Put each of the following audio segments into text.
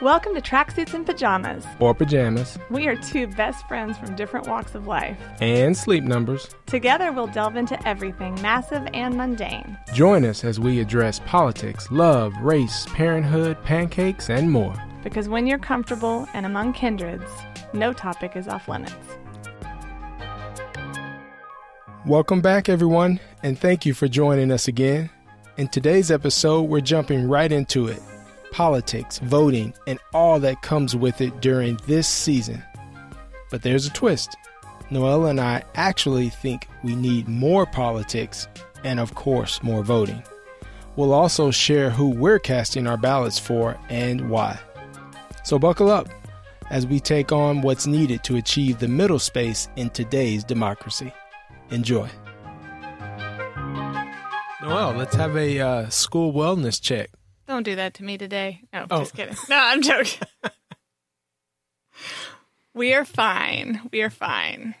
Welcome to Tracksuits and Pajamas. Or pajamas. We are two best friends from different walks of life. And sleep numbers. Together, we'll delve into everything massive and mundane. Join us as we address politics, love, race, parenthood, pancakes, and more. Because when you're comfortable and among kindreds, no topic is off limits. Welcome back, everyone, and thank you for joining us again. In today's episode, we're jumping right into it politics, voting, and all that comes with it during this season. But there's a twist. Noel and I actually think we need more politics and, of course, more voting. We'll also share who we're casting our ballots for and why. So buckle up as we take on what's needed to achieve the middle space in today's democracy. Enjoy. Noel, let's have a uh, school wellness check. Don't do that to me today. No, Oh. just kidding. No, I'm joking. we are fine. We are fine.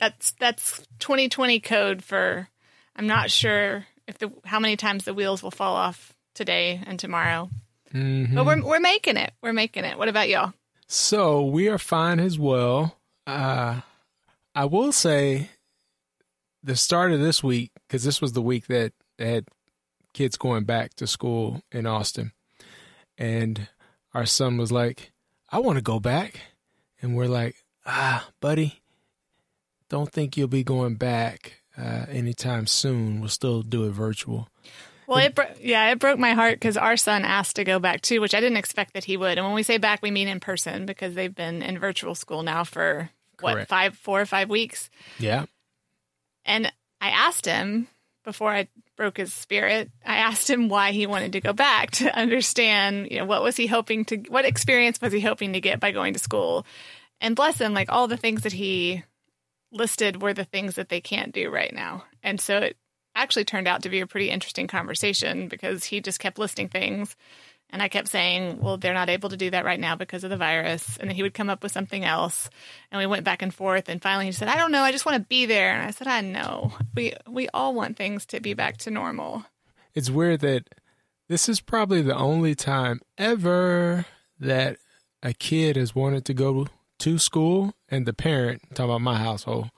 That's that's 2020 code for. I'm not sure if the how many times the wheels will fall off today and tomorrow, Mhm. but we're we're making it. We're making it. What about y'all? So we are fine as well. Uh, I will say the start of this week, because this was the week that they had kids going back to school in Austin. And our son was like, I want to go back. And we're like, ah, buddy, don't think you'll be going back uh, anytime soon. We'll still do it virtual. Well, it bro- yeah, it broke my heart because our son asked to go back too, which I didn't expect that he would. And when we say back, we mean in person because they've been in virtual school now for what Correct. five, four or five weeks. Yeah. And I asked him before I broke his spirit. I asked him why he wanted to go back to understand, you know, what was he hoping to, what experience was he hoping to get by going to school? And bless him, like all the things that he listed were the things that they can't do right now. And so it actually turned out to be a pretty interesting conversation because he just kept listing things. And I kept saying, well, they're not able to do that right now because of the virus. And then he would come up with something else. And we went back and forth. And finally he said, I don't know. I just want to be there. And I said, I know. We, we all want things to be back to normal. it's weird that this is probably the only time ever that a kid has wanted to go to school and the parent, I'm talking about my household,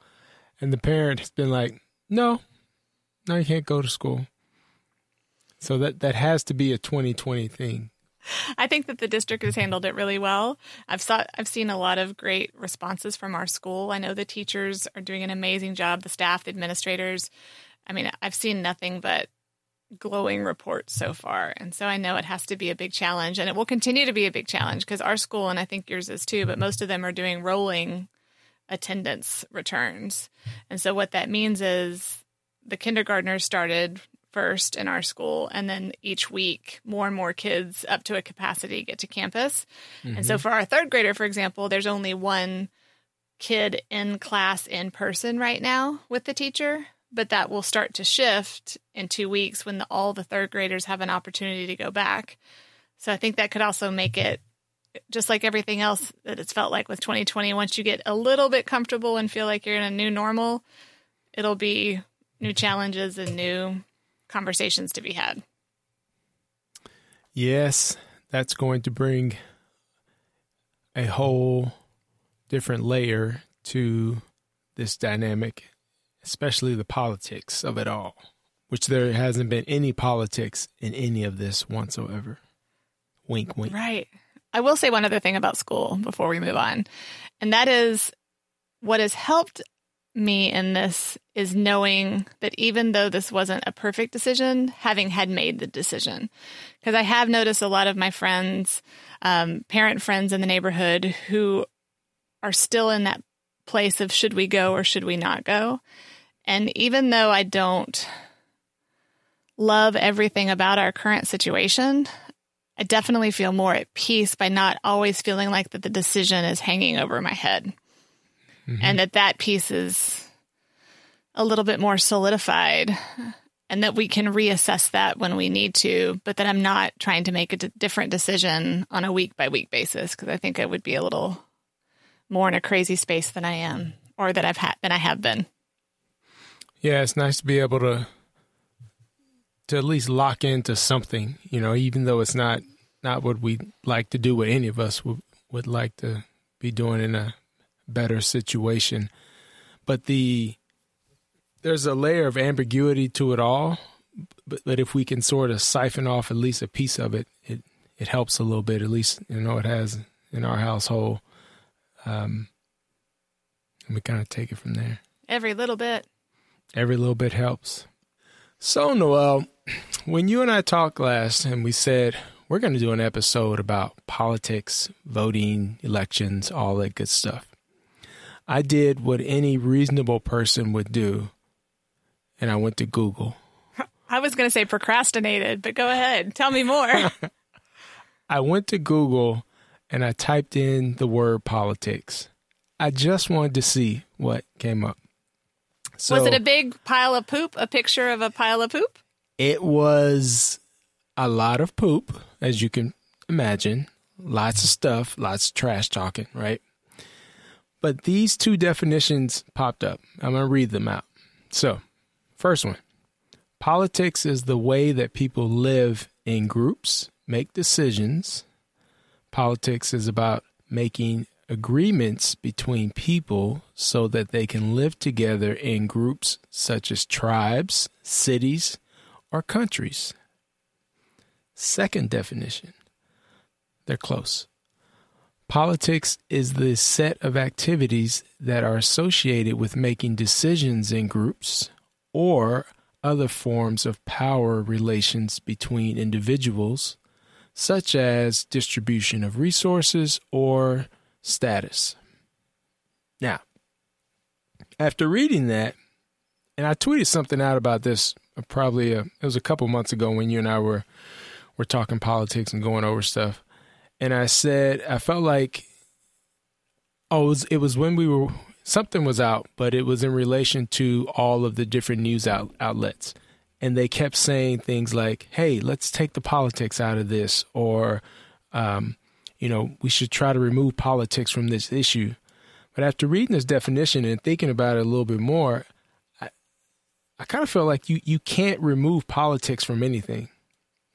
and the parent has been like, no, no, you can't go to school. So that, that has to be a 2020 thing. I think that the district has handled it really well. I've saw, I've seen a lot of great responses from our school. I know the teachers are doing an amazing job, the staff, the administrators. I mean, I've seen nothing but glowing reports so far. And so I know it has to be a big challenge and it will continue to be a big challenge because our school, and I think yours is too, but most of them are doing rolling attendance returns. And so what that means is the kindergartners started first in our school and then each week more and more kids up to a capacity get to campus. And so mm-hmm. for our third grader, for example, there's only one kid in class in person right now with the teacher, but that will start to shift in two weeks when the, all the third graders have an opportunity to go back. So I think that could also make it just like everything else that it's felt like with 2020. Once you get a little bit comfortable and feel like you're in a new normal, it'll be new challenges and new conversations to be had. Yes, that's going to bring a whole different layer to this dynamic, especially the politics of it all, which there hasn't been any politics in any of this whatsoever. Wink, wink. Right. I will say one other thing about school before we move on, and that is what has helped me in this is knowing that even though this wasn't a perfect decision, having had made the decision. Because I have noticed a lot of my friends, um, parent friends in the neighborhood who are still in that place of should we go or should we not go. And even though I don't love everything about our current situation, I definitely feel more at peace by not always feeling like that the decision is hanging over my head. Mm-hmm. And that that piece is a little bit more solidified and that we can reassess that when we need to, but that I'm not trying to make a d- different decision on a week by week basis because I think I would be a little more in a crazy space than I am or that I've had than I have been. Yeah, it's nice to be able to to at least lock into something, you know, even though it's not not what we like to do. What any of us would would like to be doing in a better situation. But the there's a layer of ambiguity to it all. But, but if we can sort of siphon off at least a piece of it, it it helps a little bit. At least you know it has in our household. Um, and we kind of take it from there. Every little bit. Every little bit helps. So, Noel, when you and I talked last and we said we're going to do an episode about politics, voting, elections, all that good stuff, I did what any reasonable person would do and I went to Google. I was going to say procrastinated, but go ahead. Tell me more. I went to Google and I typed in the word politics. I just wanted to see what came up. So, was it a big pile of poop? A picture of a pile of poop? It was a lot of poop, as you can imagine. Lots of stuff, lots of trash talking, right? But these two definitions popped up. I'm going to read them out. So, first one politics is the way that people live in groups, make decisions. Politics is about making agreements between people so that they can live together in groups such as tribes, cities, or countries. Second definition they're close. Politics is the set of activities that are associated with making decisions in groups or other forms of power relations between individuals, such as distribution of resources or status. Now, after reading that, and I tweeted something out about this uh, probably a, uh, it was a couple months ago when you and I were were talking politics and going over stuff, and I said I felt like oh it was, it was when we were something was out, but it was in relation to all of the different news out, outlets, and they kept saying things like, "Hey, let's take the politics out of this," or um, you know, we should try to remove politics from this issue. But after reading this definition and thinking about it a little bit more, I, I kind of feel like you, you can't remove politics from anything,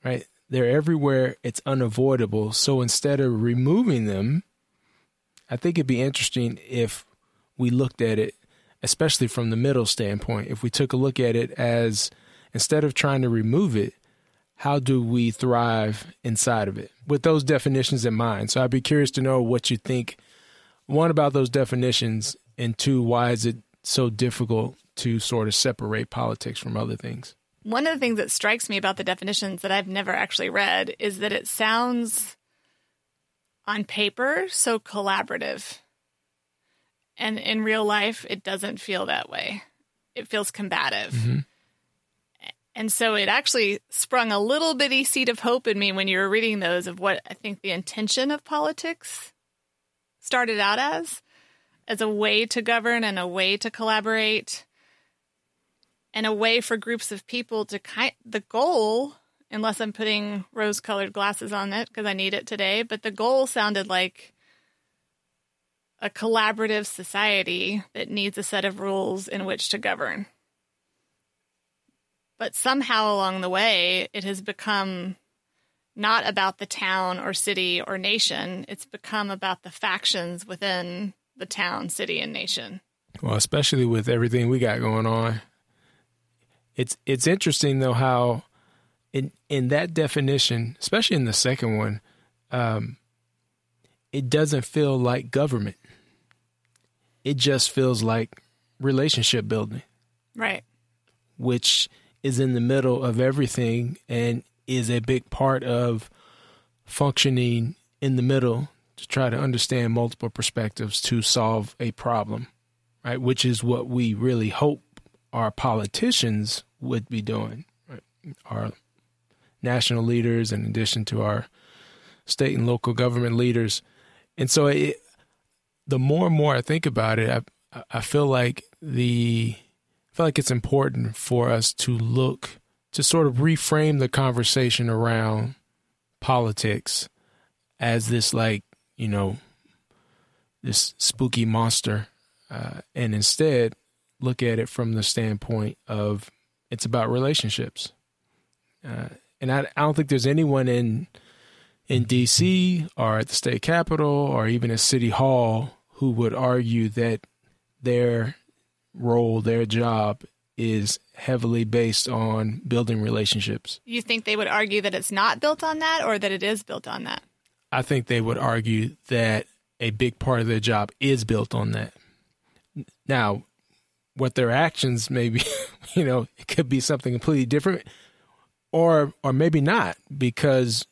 right? They're everywhere. It's unavoidable. So instead of removing them, I think it'd be interesting if we looked at it, especially from the middle standpoint, if we took a look at it as instead of trying to remove it, how do we thrive inside of it with those definitions in mind? So I'd be curious to know what you think, one, about those definitions, and two, why is it so difficult to sort of separate politics from other things? One of the things that strikes me about the definitions that I've never actually read is that it sounds on paper so collaborative. And in real life, it doesn't feel that way. It feels combative. Mm-hmm. And so it actually sprung a little bitty seed of hope in me when you were reading those of what I think the intention of politics started out as as a way to govern and a way to collaborate and a way for groups of people to kind the goal unless I'm putting rose colored glasses on it because I need it today but the goal sounded like a collaborative society that needs a set of rules in which to govern but somehow along the way, it has become not about the town or city or nation. It's become about the factions within the town, city, and nation. Well, especially with everything we got going on. It's it's interesting though how in in that definition, especially in the second one, um, it doesn't feel like government. It just feels like relationship building. Right. Which is in the middle of everything and is a big part of functioning in the middle to try to understand multiple perspectives to solve a problem, right? Which is what we really hope our politicians would be doing, right? Our national leaders, in addition to our state and local government leaders. And so it, the more and more I think about it, I, I feel like the I feel like it's important for us to look to sort of reframe the conversation around politics as this like you know this spooky monster uh, and instead look at it from the standpoint of it's about relationships uh, and I, I don't think there's anyone in in DC or at the state capitol or even at City Hall who would argue that their role, their job is heavily based on building relationships. You think they would argue that it's not built on that or that it is built on that? I think they would argue that a big part of their job is built on that. Now, what their actions maybe, you know, it could be something completely different or or maybe not because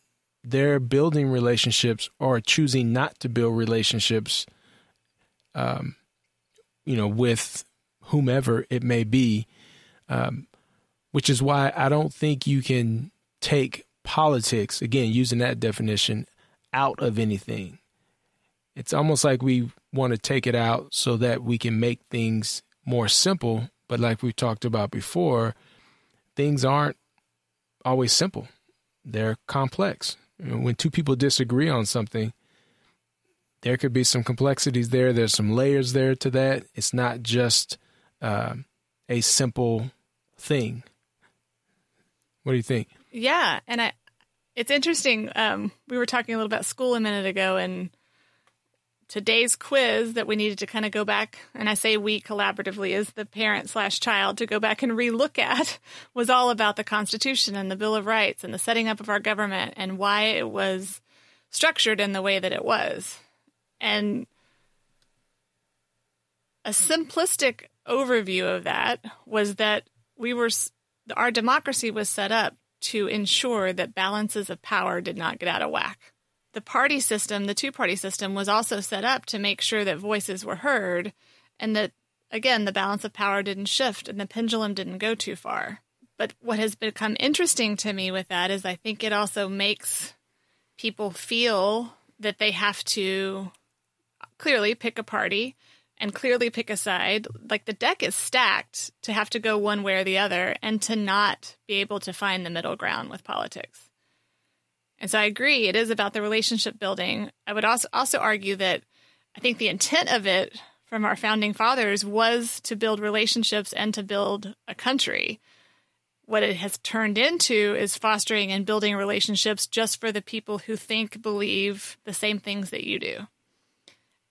they're building relationships or choosing not to build relationships um you know with whomever it may be um which is why I don't think you can take politics again using that definition out of anything. It's almost like we want to take it out so that we can make things more simple but like we talked about before things aren't always simple they're complex when two people disagree on something, there could be some complexities there. There's some layers there to that. It's not just uh, a simple thing. What do you think? Yeah, and I, it's interesting. Um, we were talking a little about school a minute ago, and today's quiz that we needed to kind of go back, and I say we collaboratively as the parent slash child to go back and relook at, was all about the Constitution and the Bill of Rights and the setting up of our government and why it was structured in the way that it was. And a simplistic overview of that was that we were our democracy was set up to ensure that balances of power did not get out of whack the party system, the two party system, was also set up to make sure that voices were heard and that, again, the balance of power didn't shift and the pendulum didn't go too far. But what has become interesting to me with that is I think it also makes people feel that they have to clearly pick a party and clearly pick a side. Like the deck is stacked to have to go one way or the other and to not be able to find the middle ground with politics. And so I agree, it is about the relationship building. I would also also argue that I think the intent of it from our founding fathers was to build relationships and to build a country. What it has turned into is fostering and building relationships just for the people who think, believe the same things that you do.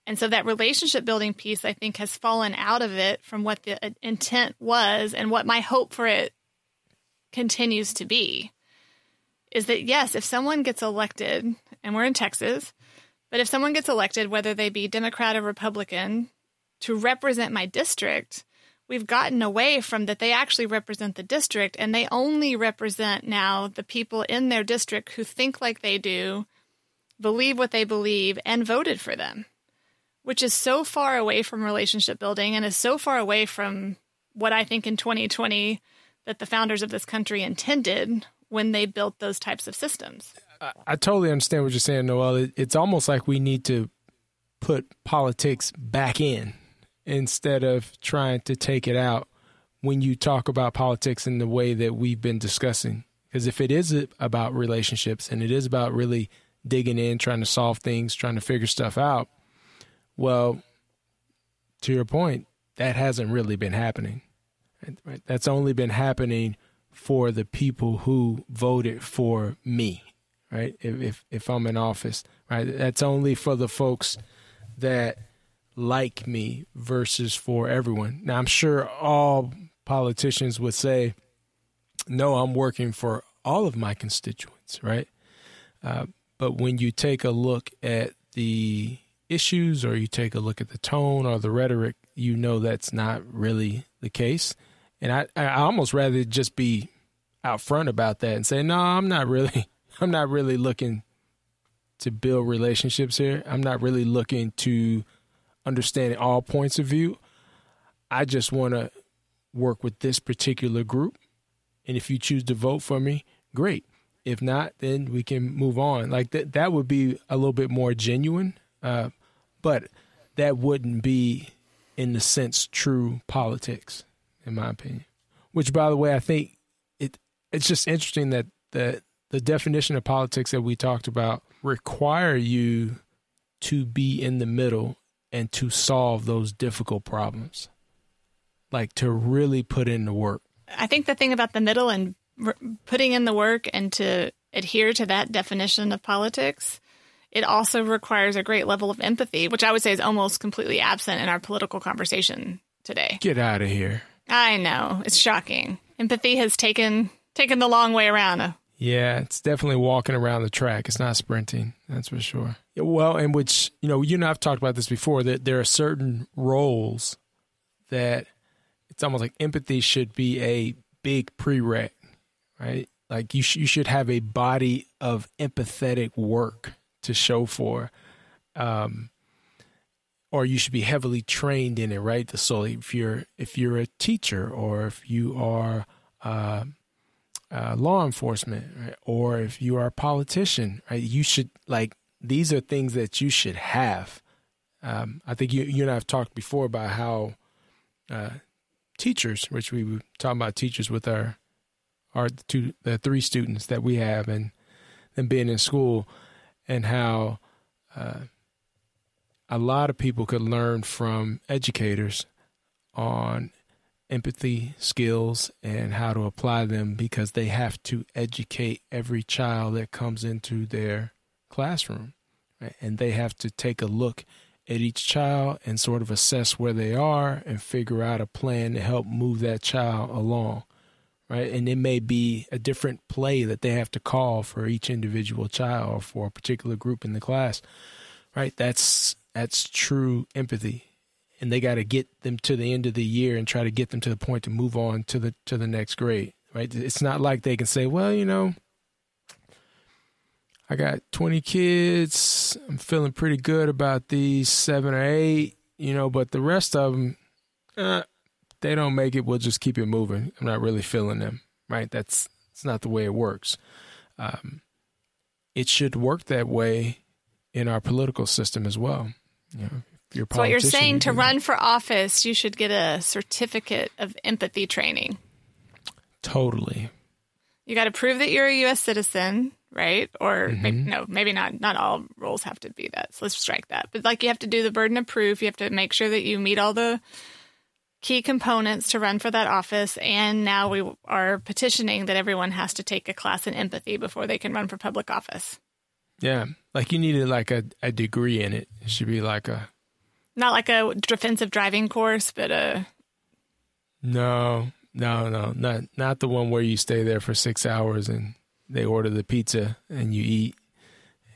And so that relationship building piece, I think, has fallen out of it from what the uh, intent was and what my hope for it continues to be is that yes, if someone gets elected, and we're in Texas, but if someone gets elected, whether they be Democrat or Republican, to represent my district, we've gotten away from that they actually represent the district and they only represent now the people in their district who think like they do, believe what they believe, and voted for them, which is so far away from relationship building and is so far away from what I think in 2020 that the founders of this country intended when they built those types of systems. I, I totally understand what you're saying, Noel. It, it's almost like we need to put politics back in instead of trying to take it out when you talk about politics in the way that we've been discussing. Because if it is about relationships and it is about really digging in, trying to solve things, trying to figure stuff out, well, to your point, that hasn't really been happening. That's only been happening for the people who voted for me, right? If, if, if I'm in office, right? That's only for the folks that like me versus for everyone. Now, I'm sure all politicians would say, no, I'm working for all of my constituents, right? Uh, but when you take a look at the issues or you take a look at the tone or the rhetoric, you know that's not really the case. And I, I almost rather just be out front about that and say, no, I'm not really, I'm not really looking to build relationships here. I'm not really looking to understand all points of view. I just want to work with this particular group. And if you choose to vote for me, great. If not, then we can move on. Like that, that would be a little bit more genuine. Uh, but that wouldn't be, in the sense, true politics in my opinion. Which, by the way, I think it it's just interesting that the the definition of politics that we talked about require you to be in the middle and to solve those difficult problems, like to really put in the work. I think the thing about the middle and putting in the work and to adhere to that definition of politics, it also requires a great level of empathy, which I would say is almost completely absent in our political conversation today. Get out of here. I know. It's shocking. Empathy has taken taken the long way around. Yeah, it's definitely walking around the track. It's not sprinting. That's for sure. Well, and which, you know, you and I've talked about this before that there are certain roles that it's almost like empathy should be a big prereq, right? Like you, sh- you should have a body of empathetic work to show for, um, or you should be heavily trained in it, right? So if you're if you're a teacher or if you are uh, uh, law enforcement, right? or if you are a politician, right? You should like these are things that you should have. Um, I think you you and I have talked before about how uh, teachers, which we were talking about teachers with our our two the three students that we have and them being in school, and how uh, a lot of people could learn from educators on empathy skills and how to apply them because they have to educate every child that comes into their classroom. Right? And they have to take a look at each child and sort of assess where they are and figure out a plan to help move that child along. Right. And it may be a different play that they have to call for each individual child or for a particular group in the class. Right. That's that's true empathy. And they got to get them to the end of the year and try to get them to the point to move on to the to the next grade right? It's not like they can say well you know i got 20 kids. I'm feeling pretty good about these seven or eight you know but the rest of them uh, they don't make it. We'll just keep it moving. I'm not really feeling them right? That's it's not the way it works. Um, it should work that way in our political system as well you know you're so what you're saying to run for office, you should get a certificate of empathy training. Totally. You got to prove that you're a U.S. citizen, right? Or mm-hmm. maybe, no, maybe not. Not all roles have to be that. So let's strike that. But like you have to do the burden of proof. You have to make sure that you meet all the key components to run for that office. And now we are petitioning that everyone has to take a class in empathy before they can run for public office. Yeah, like you needed like a, a degree in it. It should be like a not like a defensive driving course, but a. No, no, no, not not the one where you stay there for six hours and they order the pizza and you eat,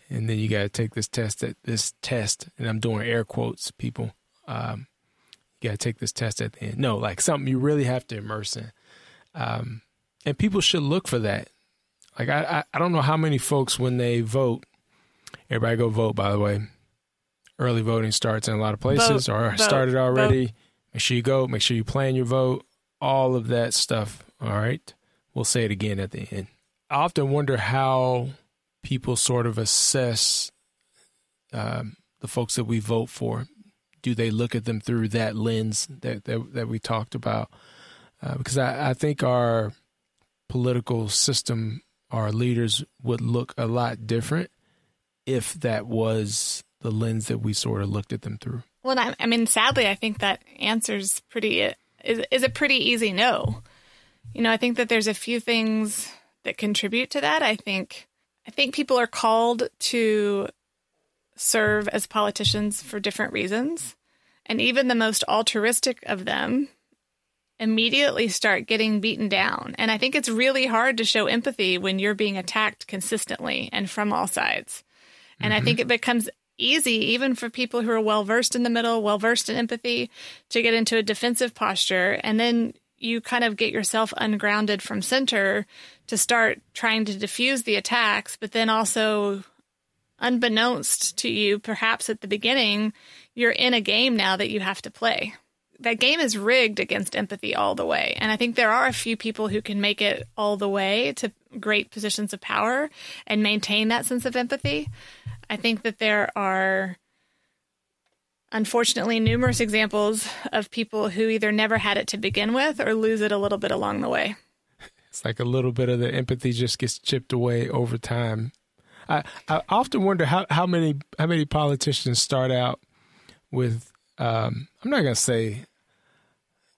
and then you got to take this test at this test, and I'm doing air quotes, people. Um, you got to take this test at the end. No, like something you really have to immerse in, um, and people should look for that. Like I, I, don't know how many folks when they vote. Everybody go vote, by the way early voting starts in a lot of places vote, or vote, started already. Vote. Make sure you go. Make sure you plan your vote. All of that stuff. All right. We'll say it again at the end. I often wonder how people sort of assess um, the folks that we vote for. Do they look at them through that lens that that, that we talked about? Uh, because I, I think our political system, our leaders would look a lot different if that was the lens that we sort of looked at them through? Well, I, mean, sadly, I think that answer's pretty is is a pretty easy no. You know, I think that there's a few things that contribute to that. I think I think people are called to serve as politicians for different reasons. And even the most altruistic of them immediately start getting beaten down. And I think it's really hard to show empathy when you're being attacked consistently and from all sides. And mm-hmm. I think it becomes easy, even for people who are well versed in the middle, well versed in empathy, to get into a defensive posture. And then you kind of get yourself ungrounded from center to start trying to diffuse the attacks, but then also, unbeknownst to you, perhaps at the beginning, you're in a game now that you have to play. That game is rigged against empathy all the way. And I think there are a few people who can make it all the way to great positions of power and maintain that sense of empathy. I think that there are unfortunately numerous examples of people who either never had it to begin with or lose it a little bit along the way. It's like a little bit of the empathy just gets chipped away over time. I, I often wonder how, how many how many politicians start out with um, I'm not gonna say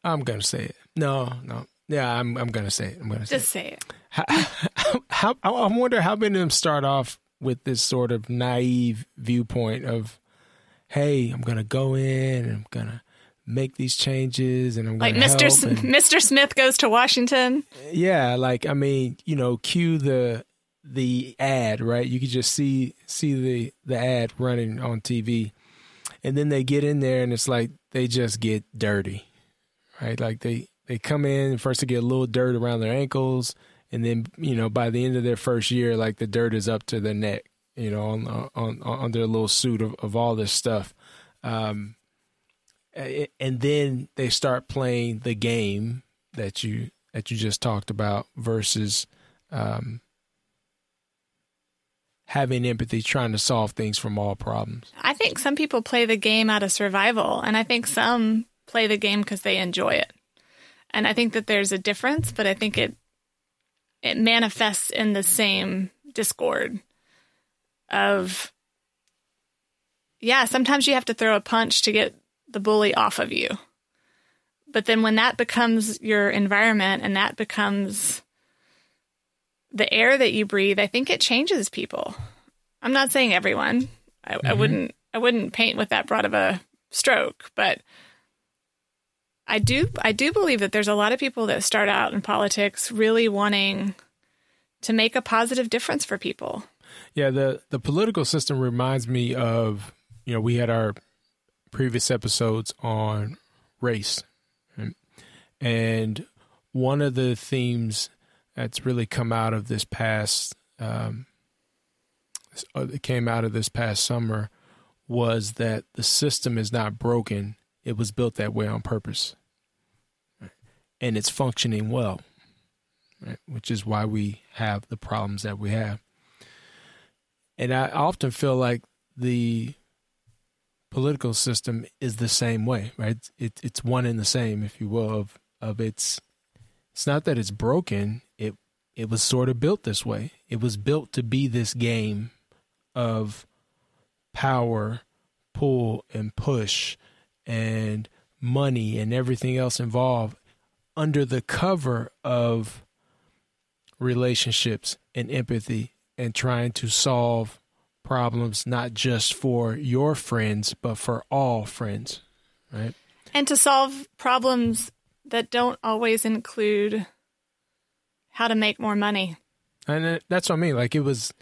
I'm gonna say it. No, no. Yeah, I'm I'm gonna say it. I'm gonna say just it. say it. How, how I wonder how many of them start off with this sort of naive viewpoint of, "Hey, I'm gonna go in and I'm gonna make these changes and I'm like Mr. S- and, Mr. Smith goes to Washington." Yeah, like I mean, you know, cue the the ad, right? You could just see see the the ad running on TV, and then they get in there and it's like they just get dirty, right? Like they they come in first to get a little dirt around their ankles, and then you know by the end of their first year, like the dirt is up to their neck, you know, on on on their little suit of, of all this stuff. Um, and then they start playing the game that you that you just talked about versus um, having empathy, trying to solve things from all problems. I think some people play the game out of survival, and I think some play the game because they enjoy it. And I think that there's a difference, but I think it it manifests in the same discord of yeah, sometimes you have to throw a punch to get the bully off of you. But then when that becomes your environment and that becomes the air that you breathe, I think it changes people. I'm not saying everyone. I, mm-hmm. I wouldn't I wouldn't paint with that broad of a stroke, but I do I do believe that there's a lot of people that start out in politics really wanting to make a positive difference for people. Yeah, the the political system reminds me of you know we had our previous episodes on race, and one of the themes that's really come out of this past um, uh, it came out of this past summer was that the system is not broken; it was built that way on purpose and it's functioning well, right? which is why we have the problems that we have. And I often feel like the political system is the same way, right? It, it's one and the same, if you will, of of its. It's not that it's broken. It it was sort of built this way. It was built to be this game of power, pull and push, and money and everything else involved under the cover of relationships and empathy and trying to solve problems not just for your friends but for all friends right and to solve problems that don't always include how to make more money. And that's what i mean like it was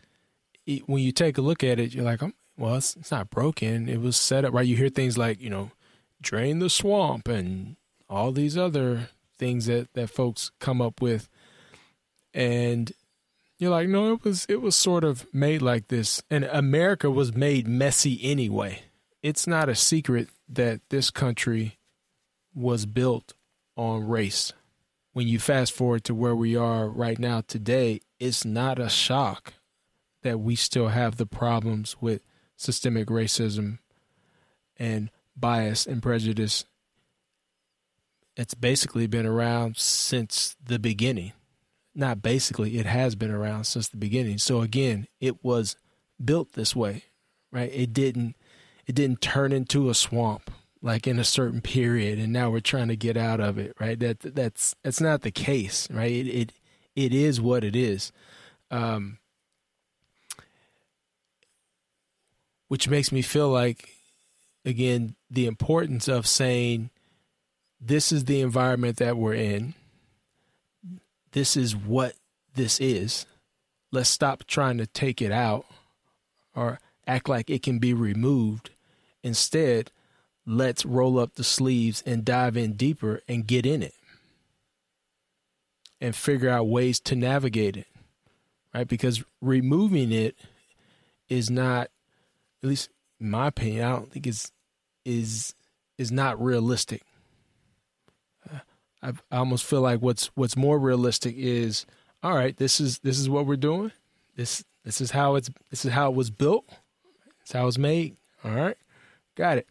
when you take a look at it you're like oh, well it's, it's not broken. It was set up right? You hear things like you know drain the swamp and all these other things that that folks come up with. And you're like no it was it was sort of made like this. And america was made messy anyway. It's not a secret that this country was built on race when you fast forward to where we are right now today it's not a shock that we still have the problems with systemic racism and bias and prejudice it's basically been around since the beginning. Not basically, it has been around since the beginning. So again, it was built this way, right? It didn't it didn't turn into a swamp like in a certain period and now we're trying to get out of it, right? That that's that's not the case, right? It it, it is what it is. Um which makes me feel like again the importance of saying this is the environment that we're in. This is what this is. Let's stop trying to take it out or act like it can be removed. Instead, let's roll up the sleeves and dive in deeper and get in it and figure out ways to navigate it. Right? Because removing it is not, at least in my opinion, I don't think is is is not realistic. I, I almost feel like what's what's more realistic is all right. This is this is what we're doing. This this is how it's this is how it was built. It's how it's made. All right, got it.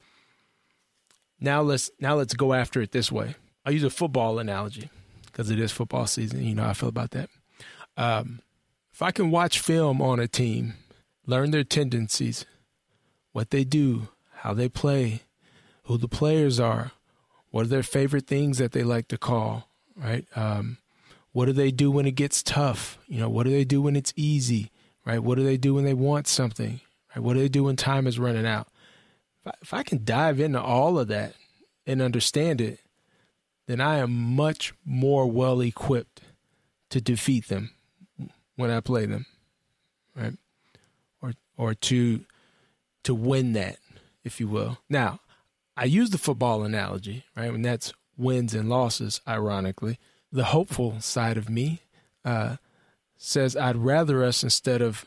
Now let's now let's go after it this way. I'll use a football analogy because it is football season. You know how I feel about that. Um, if I can watch film on a team, learn their tendencies, what they do, how they play, who the players are, what are their favorite things that they like to call, right? Um, what do they do when it gets tough? You know, what do they do when it's easy? Right? What do they do when they want something? Right? What do they do when time is running out? If I, can dive into all of that and understand it, then I am much more well equipped to defeat them when I play them, right? Or or to to win that, if you will. Now, I use the football analogy, right? And that's wins and losses, ironically. The hopeful side of me uh, says I'd rather us, instead of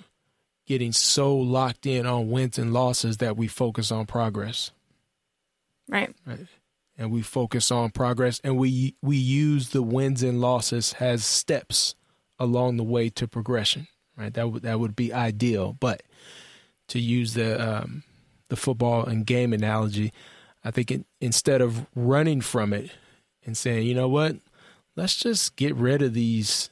getting so locked in on wins and losses, that we focus on progress. Right. Right. And we focus on progress and we we use the wins and losses as steps along the way to progression. Right. That would that would be ideal. But to use the um, the football and game analogy, I think it, instead of running from it and saying, you know what, let's just get rid of these.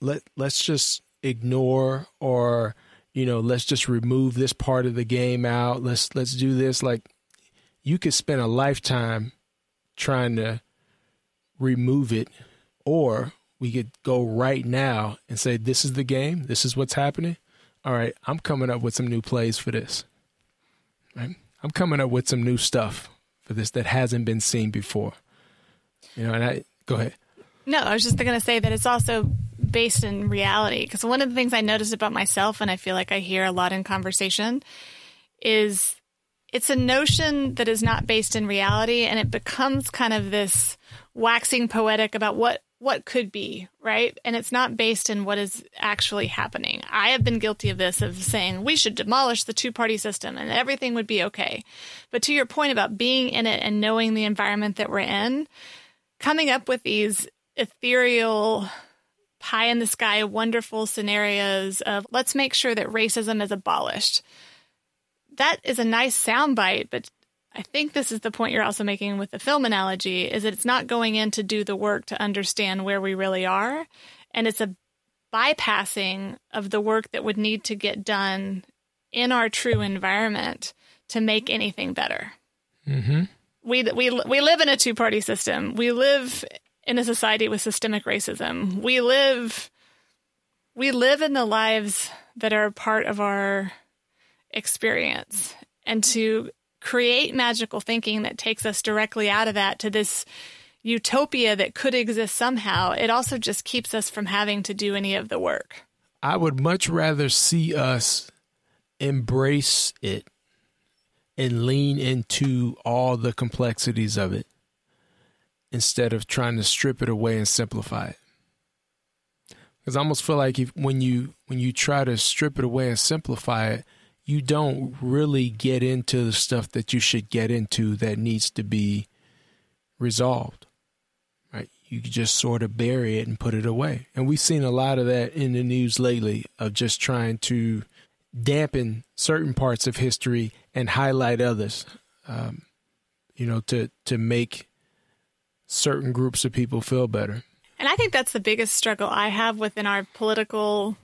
Let let's just ignore or you know let's just remove this part of the game out. Let's let's do this. Like you could spend a lifetime trying to remove it, or we could go right now and say, this is the game. This is what's happening. All right, I'm coming up with some new plays for this. Right? I'm coming up with some new stuff for this that hasn't been seen before. You know, and I go ahead. No, I was just going to say that it's also based in reality because one of the things I noticed about myself, and I feel like I hear a lot in conversation, is it's a notion that is not based in reality, and it becomes kind of this waxing poetic about what what could be, right? And it's not based in what is actually happening. I have been guilty of this, of saying we should demolish the two party system and everything would be okay. But to your point about being in it and knowing the environment that we're in, coming up with these ethereal, pie in the sky, wonderful scenarios of let's make sure that racism is abolished. That is a nice soundbite, but I think this is the point you're also making with the film analogy is that it's not going in to do the work to understand where we really are. And it's a bypassing of the work that would need to get done in our true environment to make anything better. Mm-hmm. We, we, we live in a two party system. We live in a society with systemic racism. We live, we live in the lives that are part of our experience. And to create magical thinking that takes us directly out of that to this utopia that could exist somehow, it also just keeps us from having to do any of the work. I would much rather see us embrace it and lean into all the complexities of it instead of trying to strip it away and simplify it. Because I almost feel like if, when you when you try to strip it away and simplify it, you don't really get into the stuff that you should get into that needs to be resolved. Right? You just sort of bury it and put it away. And we've seen a lot of that in the news lately of just trying to dampen certain parts of history and highlight others. Um, you know, to to make certain groups of people feel better. And I think that's the biggest struggle I have within our political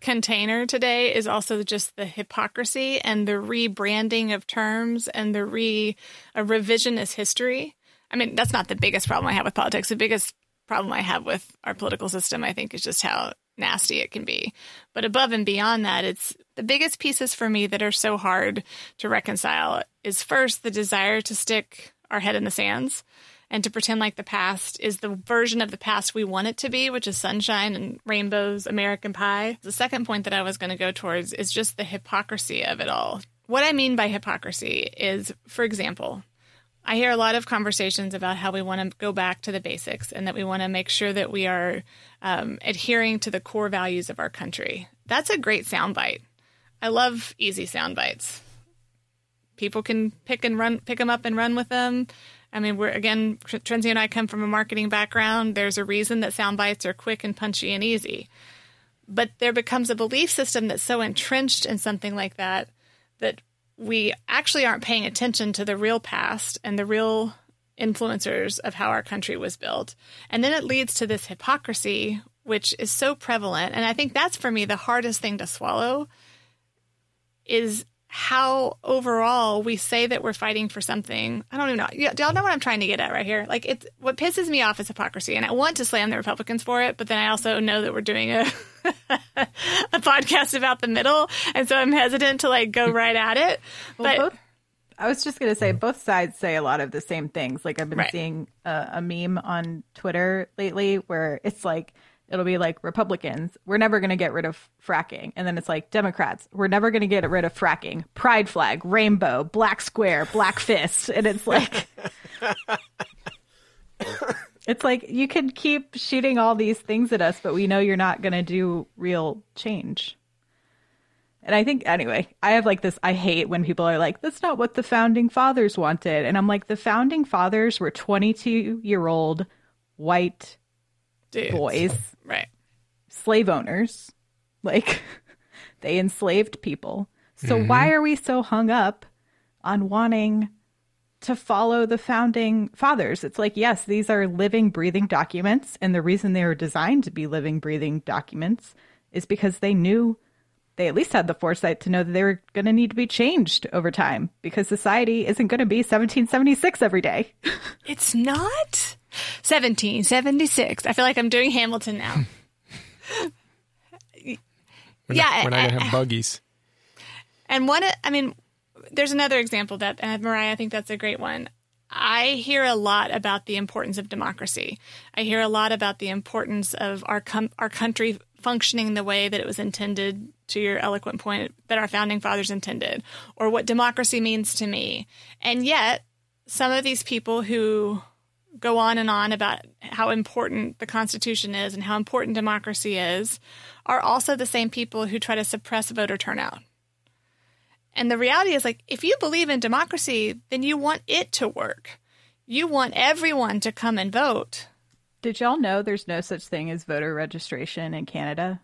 container today is also just the hypocrisy and the rebranding of terms and the re a revisionist history. I mean, that's not the biggest problem I have with politics. The biggest problem I have with our political system, I think, is just how nasty it can be. But above and beyond that, it's the biggest pieces for me that are so hard to reconcile is first the desire to stick our head in the sands and to pretend like the past is the version of the past we want it to be, which is sunshine and rainbows, American pie. The second point that I was going to go towards is just the hypocrisy of it all. What I mean by hypocrisy is, for example, I hear a lot of conversations about how we want to go back to the basics and that we want to make sure that we are um, adhering to the core values of our country. That's a great soundbite. I love easy sound bites. People can pick and run, pick them up and run with them. I mean, we're again, Trenzy and I come from a marketing background. There's a reason that sound bites are quick and punchy and easy. But there becomes a belief system that's so entrenched in something like that that we actually aren't paying attention to the real past and the real influencers of how our country was built. And then it leads to this hypocrisy, which is so prevalent. And I think that's for me the hardest thing to swallow is how overall we say that we're fighting for something. I don't even know. Do y'all know what I'm trying to get at right here? Like, it's what pisses me off is hypocrisy, and I want to slam the Republicans for it, but then I also know that we're doing a a podcast about the middle, and so I'm hesitant to like go right at it. Well, but both, I was just gonna say both sides say a lot of the same things. Like I've been Right. seeing a, a meme on Twitter lately where it's like it'll be like Republicans, we're never gonna get rid of fracking, and then it's like Democrats, we're never gonna get rid of fracking. Pride flag, rainbow, black square, black fist, and it's like. It's like you can keep shooting all these things at us, but we know you're not going to do real change. And I think, anyway, I have like this. I hate when people are like, that's not what the founding fathers wanted. And I'm like, the founding fathers were 22 year old white dudes. boys? Slave owners. Like, they enslaved people. So mm-hmm. why are we so hung up on wanting to follow the founding fathers? It's like, yes, these are living, breathing documents. And the reason they were designed to be living, breathing documents is because they knew they at least had the foresight to know that they were going to need to be changed over time because society isn't going to be 1776 every day. It's not 1776. I feel like I'm doing Hamilton now. We're Yeah, not, we're not gonna have buggies. And one, I mean, there's another example that, and Mariah, I think that's a great one. I hear a lot about the importance of democracy. I hear a lot about the importance of our com- our country functioning the way that it was intended. To your eloquent point, that our founding fathers intended, or what democracy means to me. And yet, some of these people who go on and on about how important the Constitution is and how important democracy is are also the same people who try to suppress voter turnout. And the reality is, like, if you believe in democracy, then you want it to work. You want everyone to come and vote. Did y'all know there's no such thing as voter registration in Canada?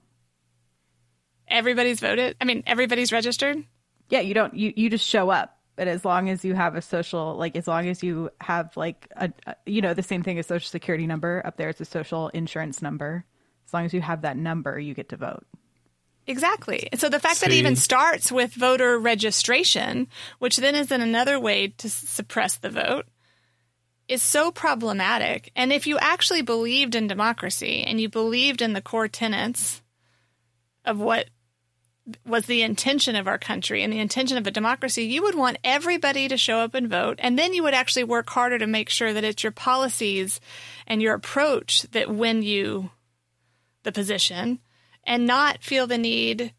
Everybody's voted. I mean, everybody's registered. Yeah, you don't you you just show up. But as long as you have a social like as long as you have like a, a you know the same thing as social security number up there it's a social insurance number. As long as you have that number, you get to vote. Exactly. So the fact that it even starts with voter registration, which then is then another way to suppress the vote, is so problematic. And if you actually believed in democracy and you believed in the core tenets of what was the intention of our country and the intention of a democracy, you would want everybody to show up and vote. And then you would actually work harder to make sure that it's your policies and your approach that win you the position and not feel the need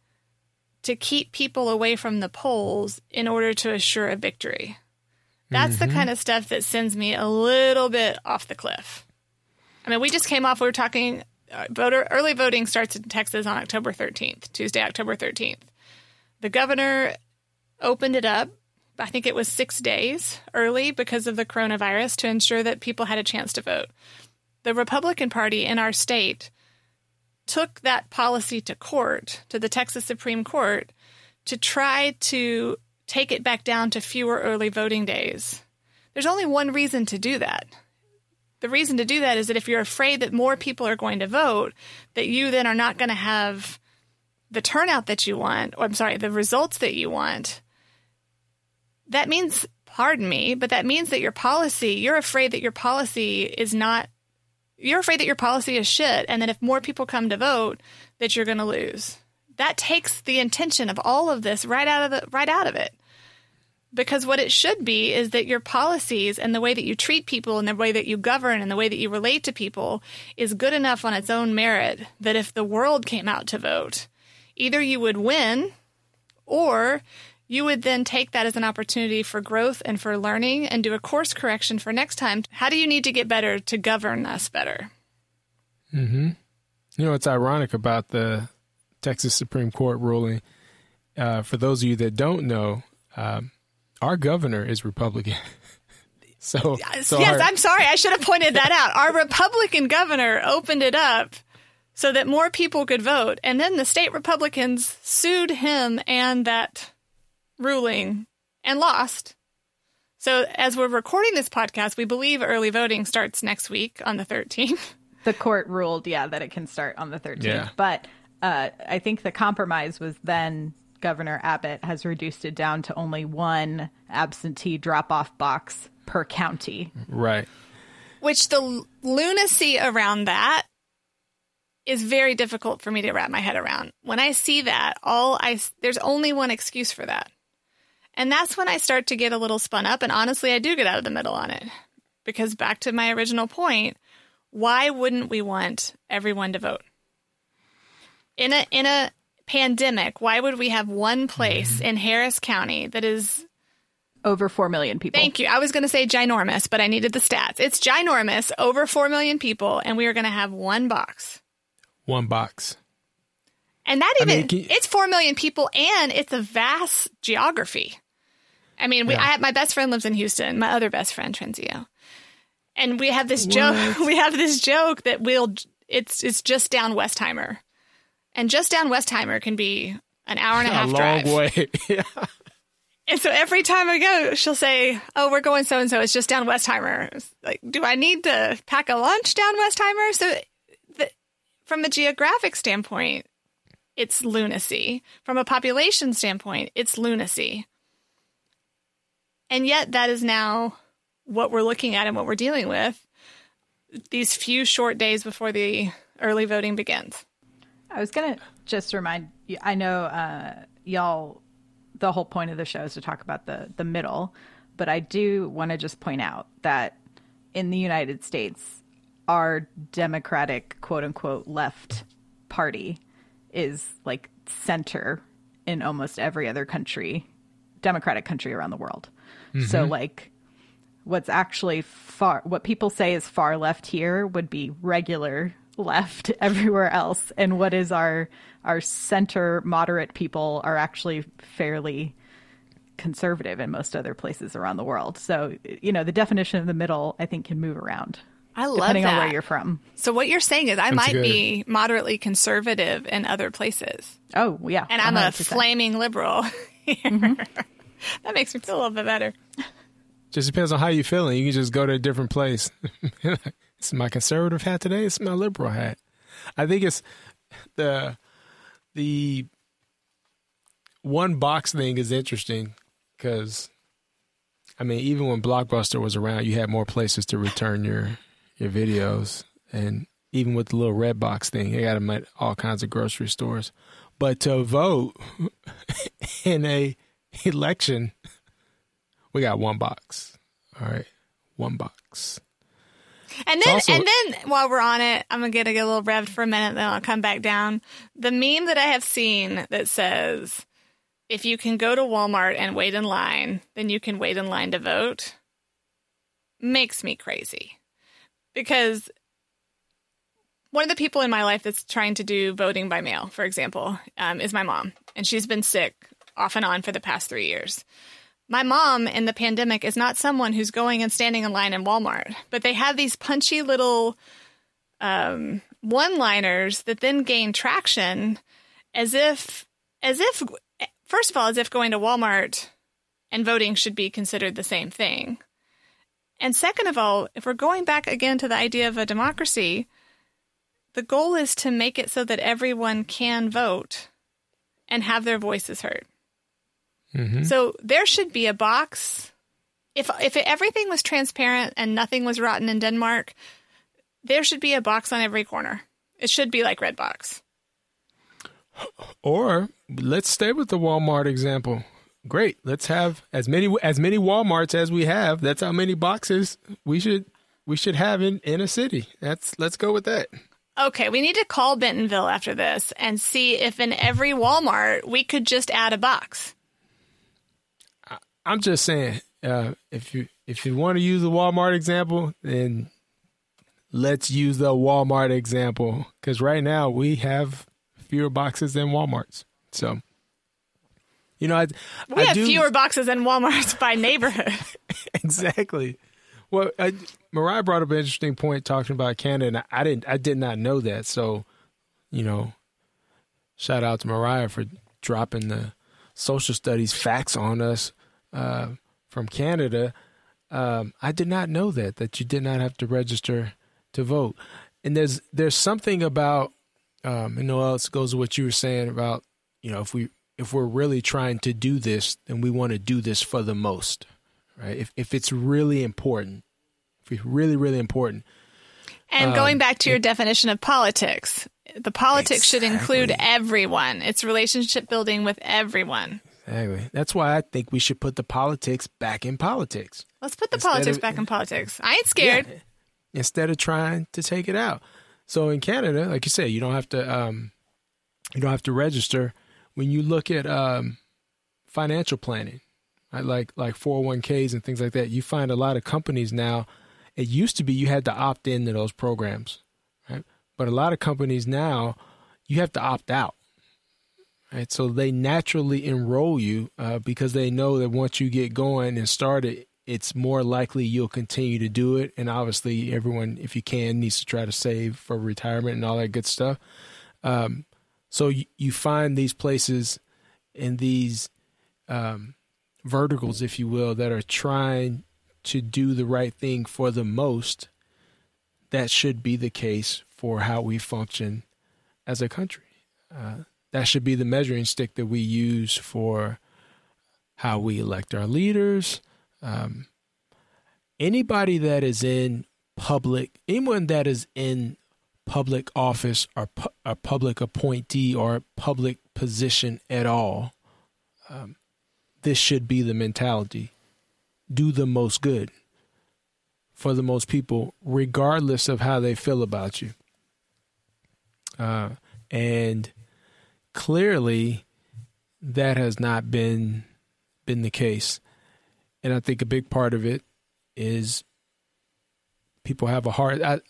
to keep people away from the polls in order to assure a victory. That's the mm-hmm. kind of stuff that sends me a little bit off the cliff. I mean, we just came off, we were talking, Uh, voter early voting starts in Texas on October 13th, Tuesday, October 13th. The governor opened it up. I think it was six days early because of the coronavirus to ensure that people had a chance to vote. The Republican Party in our state took that policy to court, to the Texas Supreme Court, to try to take it back down to fewer early voting days. There's only one reason to do that. The reason to do that is that if you're afraid that more people are going to vote, that you then are not going to have the turnout that you want, or I'm sorry, the results that you want. That means, pardon me, but that means that your policy, you're afraid that your policy is not you're afraid that your policy is shit and that if more people come to vote that you're going to lose that takes the intention of all of this right out of the right out of it because what it should be is that your policies and the way that you treat people and the way that you govern and the way that you relate to people is good enough on its own merit that if the world came out to vote either you would win or you would then take that as an opportunity for growth and for learning and do a course correction for next time. How do you need to get better to govern us better? You know, it's ironic about the Texas Supreme Court ruling. Uh, for those of you that don't know, um, our governor is Republican. so, so yes, our- I'm sorry. I should have pointed that out. Our Republican governor opened it up so that more people could vote. And then the state Republicans sued him and that ruling and lost. So as we're recording this podcast, we believe early voting starts next week on the 13th. The court ruled, yeah, that it can start on the 13th. Yeah. But uh, I think the compromise was then Governor Abbott has reduced it down to only one absentee drop off box per county. Right. Which the lunacy around that is very difficult for me to wrap my head around. When I see that, all I there's only one excuse for that. And that's when I start to get a little spun up and honestly I do get out of the middle on it. Because back to my original point, why wouldn't we want everyone to vote? In a in a pandemic, why would we have one place mm-hmm. in Harris County that is over 4 million people? Thank you. I was going to say ginormous, but I needed the stats. It's ginormous, over 4 million people, and we are going to have one box. One box. And that even, I mean, you, it's 4 million people and it's a vast geography. I mean, we, yeah. I have, my best friend lives in Houston, my other best friend, Trenzio. And we have this what? joke, we have this joke that we'll, it's, it's just down Westheimer and just down Westheimer can be an hour and a half a long drive. way. yeah. And so every time I go, she'll say, "Oh, we're going so and so. It's just down Westheimer." like, do I need to pack a lunch down Westheimer? So, the, from a geographic standpoint, it's lunacy. From a population standpoint, it's lunacy. And yet, that is now what we're looking at and what we're dealing with these few short days before the early voting begins. I was gonna just remind you. I know uh, y'all. The whole point of the show is to talk about the the middle, but I do want to just point out that in the United States, our Democratic quote unquote left party is like center in almost every other country, democratic country around the world. Mm-hmm. So like what's actually far what people say is far left here would be regular left everywhere else and what is our our center moderate people are actually fairly conservative in most other places around the world so you know the definition of the middle i think can move around I love depending that. on where you're from. So what you're saying is I That's might good. be moderately conservative in other places. Oh yeah, and I'm 100%. a flaming liberal. mm-hmm. that makes me feel a little bit better. Just depends on how you're feeling. You can just go to a different place. It's my conservative hat today. It's my liberal hat. I think it's the the one box thing is interesting because I mean, even when Blockbuster was around, you had more places to return your your videos, and even with the little red box thing, you got them at all kinds of grocery stores. But to vote in a election, we got one box. All right, one box. And then, also, and then while we're on it, I'm gonna get a little revved for a minute, then I'll come back down. The meme that I have seen that says, "If you can go to Walmart and wait in line, then you can wait in line to vote," makes me crazy because one of the people in my life that's trying to do voting by mail, for example, um, is my mom, and she's been sick off and on for the past three years. My mom in the pandemic is not someone who's going and standing in line in Walmart, but they have these punchy little um, one-liners that then gain traction as if as if first of all as if going to Walmart and voting should be considered the same thing. And second of all, if we're going back again to the idea of a democracy, the goal is to make it so that everyone can vote and have their voices heard. Mm-hmm. So there should be a box. If if everything was transparent and nothing was rotten in Denmark, there should be a box on every corner. It should be like Redbox. Or let's stay with the Walmart example. Great. Let's have as many as many Walmarts as we have. That's how many boxes we should we should have in in a city. That's let's go with that. Okay, we need to call Bentonville after this and see if in every Walmart we could just add a box. I'm just saying, uh, if you if you want to use the Walmart example, then let's use the Walmart example because right now we have fewer boxes than WalMarts. So, you know, I, we I have do, fewer boxes than WalMarts by neighborhood. exactly. Well, I, Mariah brought up an interesting point talking about Canada, and I, I didn't, I did not know that. So, you know, shout out to Mariah for dropping the social studies facts on us uh, from Canada. Um, I did not know that that you did not have to register to vote. And there's there's something about um, and Noel, it goes with what you were saying about you know if we if we're really trying to do this, then we want to do this for the most, right? If if it's really important, if it's really really important. And going um, back to your it, definition of politics, the politics exactly. should include everyone. It's relationship building with everyone. Exactly. That's why I think we should put the politics back in politics. Let's put the Instead politics of, back in politics. I ain't scared. Yeah, instead of trying to take it out. So in Canada, like you said, you don't have to um, you don't have to register when you look at um, financial planning, right? like like 401ks and things like that. You find a lot of companies now. It used to be you had to opt into those programs, right? But a lot of companies now you have to opt out. Right, so they naturally enroll you uh, because they know that once you get going and started, it's more likely you'll continue to do it. And obviously, everyone, if you can, needs to try to save for retirement and all that good stuff. Um, so you, you, find these places and these um, verticals, if you will, that are trying to do the right thing for the most. That should be the case for how we function as a country. Uh, that should be the measuring stick that we use for how we elect our leaders, um, anybody that is in public, anyone that is in public office or pu- a public appointee or public position at all, um, this should be the mentality. Do the most good for the most people, regardless of how they feel about you. Uh, and clearly, that has not been been the case. And I think a big part of it is people have a hard I,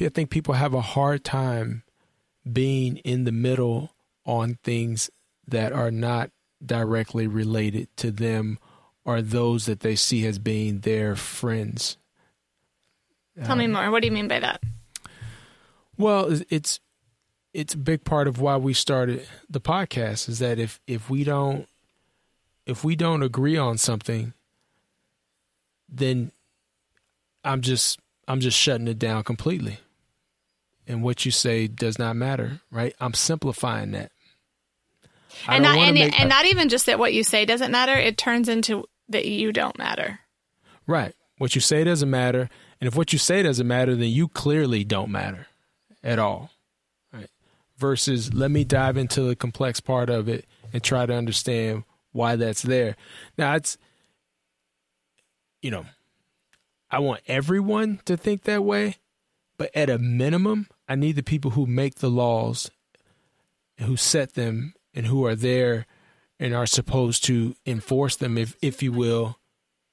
I think people have a hard time being in the middle on things that are not directly related to them or those that they see as being their friends. Tell um, me more. What do you mean by that? Well, it's it's a big part of why we started the podcast is that if if we don't if we don't agree on something, then I'm just I'm just shutting it down completely. And what you say does not matter, right? I'm simplifying that. and not and, and not even just that what you say doesn't matter, it turns into that you don't matter. Right. What you say doesn't matter, and if what you say doesn't matter, then you clearly don't matter at all. Versus let me dive into the complex part of it and try to understand why that's there. Now it's you know, I want everyone to think that way, but at a minimum, I need the people who make the laws, who set them, and who are there and are supposed to enforce them, if if you will,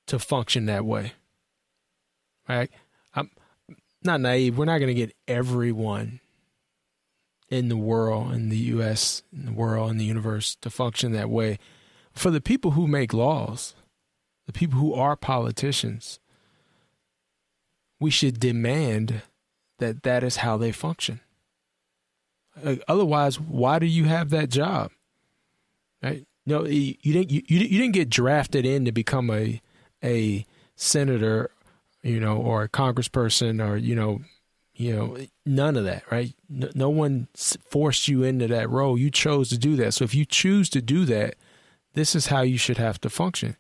to function that way. Right? I'm not naive. We're not going to get everyone in the world, in the U.S., in the world, in the universe to function that way. For the people who make laws, the people who are politicians, we should demand that that is how they function. Uh, otherwise, why do you have that job? Right? No, you, you didn't. You, you didn't get drafted in to become a a senator, you know, or a congressperson, or you know, you know, none of that, right? No, no one forced you into that role. You chose to do that. So if you choose to do that, this is how you should have to function.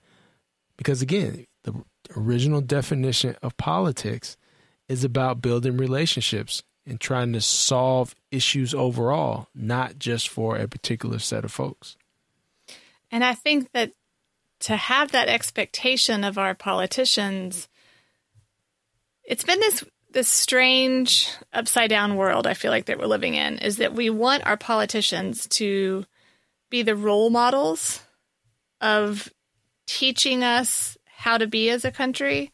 Because again, the original definition of politics is about building relationships and trying to solve issues overall, not just for a particular set of folks. And I think that to have that expectation of our politicians, it's been this this strange upside down world I feel like that we're living in is that we want our politicians to be the role models of teaching us how to be as a country.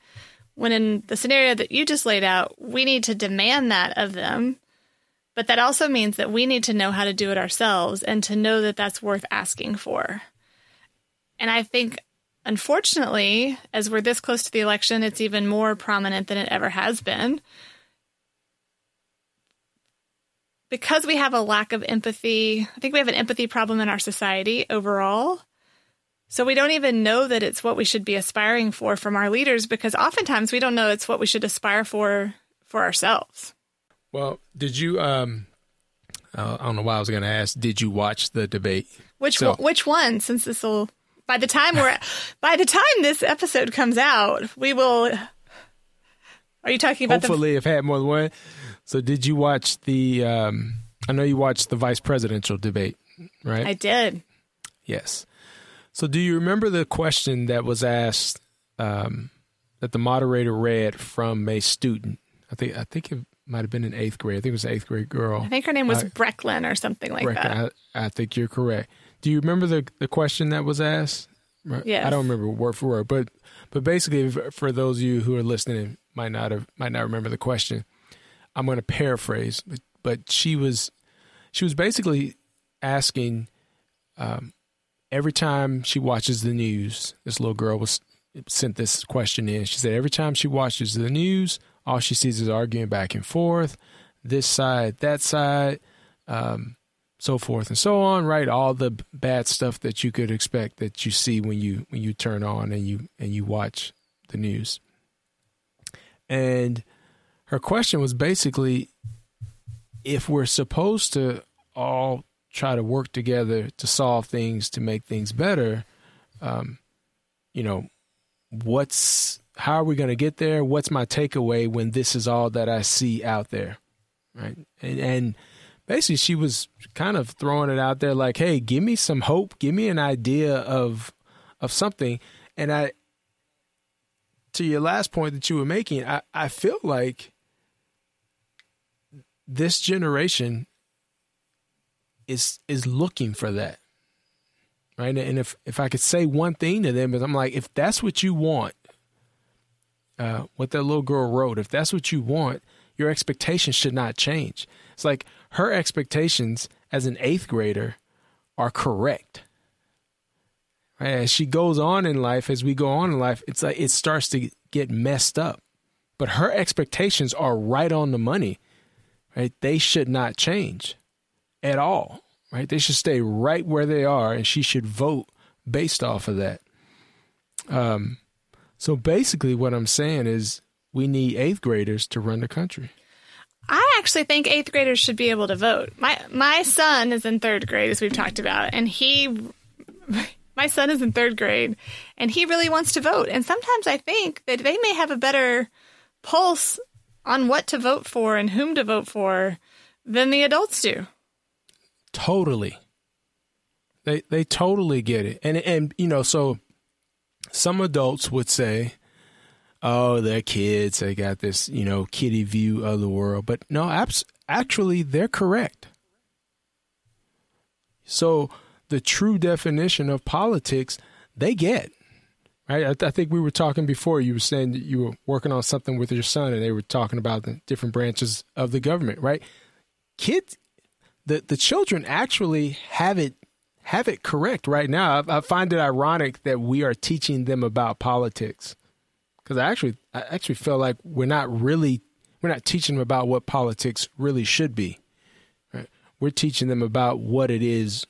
When in the scenario that you just laid out, we need to demand that of them. But that also means that we need to know how to do it ourselves and to know that that's worth asking for. And I think, unfortunately, as we're this close to the election, it's even more prominent than it ever has been. Because we have a lack of empathy, I think we have an empathy problem in our society overall. So we don't even know that it's what we should be aspiring for from our leaders because oftentimes we don't know it's what we should aspire for for ourselves. Well, did you um Uh, I don't know why I was going to ask. Did you watch the debate? Which So- one, which one? Since this will by the time we're by the time this episode comes out, we will. Are you talking about the? Hopefully, have had more than one. So, did you watch the? Um, I know you watched the vice presidential debate, right? I did. Yes. So, do you remember the question that was asked um, that the moderator read from a student? I think I think it might have been in eighth grade. I think it was an eighth grade girl. I think her name was I- Brecklyn or something like Correct. that. I, I think you're correct. Do you remember the the question that was asked? Yes. I don't remember word for word, but but basically, for those of you who are listening and might not have might not remember the question, I'm going to paraphrase. But, but she was she was basically asking um, every time she watches the news. This little girl was sent this question in. She said every time she watches the news, all she sees is arguing back and forth, this side, that side. Um, so forth and so on, right? All the bad stuff that you could expect that you see when you when you turn on and you and you watch the news. And her question was basically if we're supposed to all try to work together to solve things to make things better, um, you know, what's how are we going to get there? What's my takeaway when this is all that I see out there, right? And, and basically, she was kind of throwing it out there, like, "Hey, give me some hope, give me an idea of of something." And I, to your last point that you were making, I, I feel like this generation is is looking for that right? And if if i could say one thing to them is i'm like if that's what you want uh, what that little girl wrote if that's what you want your expectations should not change. It's like her expectations as an eighth grader are correct as she goes on in life as we go on in life it's like it starts to get messed up but her expectations are right on the money right they should not change at all, right? They should stay right where they are, and she should vote based off of that. Um, so basically, what I'm saying is we need eighth graders to run the country. I actually think eighth graders should be able to vote. My my son is in third grade, as we've talked about, and he, my son is in third grade, and he really wants to vote. And sometimes I think that they may have a better pulse on what to vote for and whom to vote for than the adults do. Totally. They they totally get it. And and you know, so some adults would say, "Oh, they're kids. They got this, you know, kiddie view of the world." But no, abs- actually they're correct. So the true definition of politics, they get. Right? I, th- I think we were talking before. You were saying that you were working on something with your son, and they were talking about the different branches of the government. Right? Kids, the the children actually have it have it correct right now. I, I find it ironic that we are teaching them about politics because I actually I actually feel like we're not really we're not teaching them about what politics really should be. Right? We're teaching them about what it is